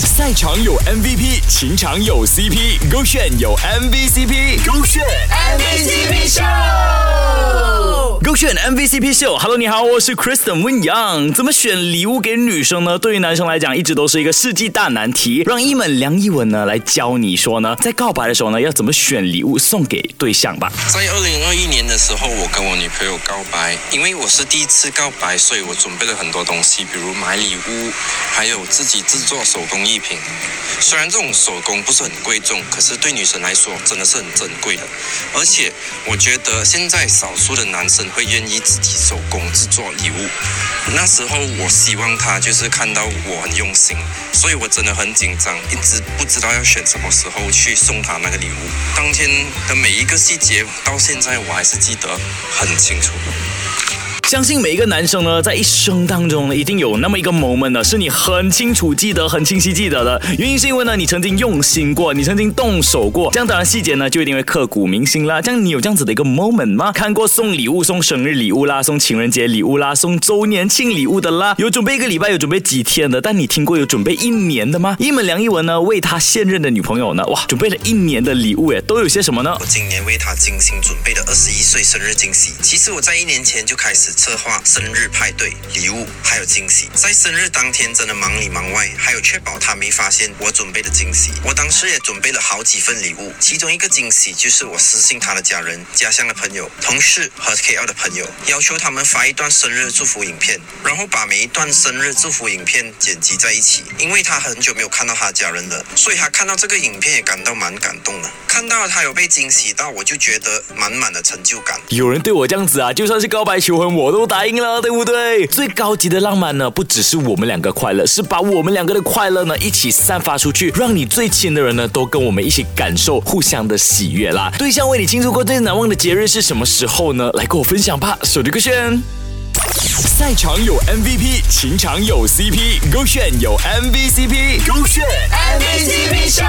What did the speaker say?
赛场有 MVP，情场有 CP，勾选有 MVCp，勾选 MVCp 秀，勾选 MVCp 秀。Hello，你好，我是 Kristen 温阳。怎么选礼物给女生呢？对于男生来讲，一直都是一个世纪大难题。让一门梁一文呢来教你说呢，在告白的时候呢，要怎么选礼物送给对象吧。在二零二一年的时候，我跟我女朋友告白，因为我是第一次告白，所以我准备了很多东西，比如买礼物，还有自己制作手工艺品。虽然这种手工不是很贵重，可是对女生来说真的是很珍贵的。而且我觉得现在少数的男生会愿意自己手工制作礼物。那时候我希望他就是看到我很用心，所以我真的很紧张，一直不知道要选什么时候去送他那个礼物。当天的每一个细节，到现在我还是记得很清楚。相信每一个男生呢，在一生当中呢，一定有那么一个 moment 呢，是你很清楚记得、很清晰记得的。原因是因为呢，你曾经用心过，你曾经动手过，这样当然细节呢，就一定会刻骨铭心啦。这样你有这样子的一个 moment 吗？看过送礼物、送生日礼物啦，送情人节礼物啦，送周年庆礼物的啦，有准备一个礼拜，有准备几天的。但你听过有准备一年的吗？一门梁一文呢，为他现任的女朋友呢，哇，准备了一年的礼物，哎，都有些什么呢？我今年为他精心准备的二十一岁生日惊喜。其实我在一年前就开始。策划生日派对、礼物还有惊喜，在生日当天真的忙里忙外，还有确保他没发现我准备的惊喜。我当时也准备了好几份礼物，其中一个惊喜就是我私信他的家人、家乡的朋友、同事和 KL 的朋友，要求他们发一段生日祝福影片，然后把每一段生日祝福影片剪辑在一起。因为他很久没有看到他家人了，所以他看到这个影片也感到蛮感动的。看到他有被惊喜到，我就觉得满满的成就感。有人对我这样子啊，就算是告白求婚，我我都答应了，对不对？最高级的浪漫呢，不只是我们两个快乐，是把我们两个的快乐呢一起散发出去，让你最亲的人呢都跟我们一起感受互相的喜悦啦。对象为你庆祝过最难忘的节日是什么时候呢？来跟我分享吧，手机歌选。赛场有 MVP，情场有 CP，勾选有 MVCp，勾选 MVCp 秀。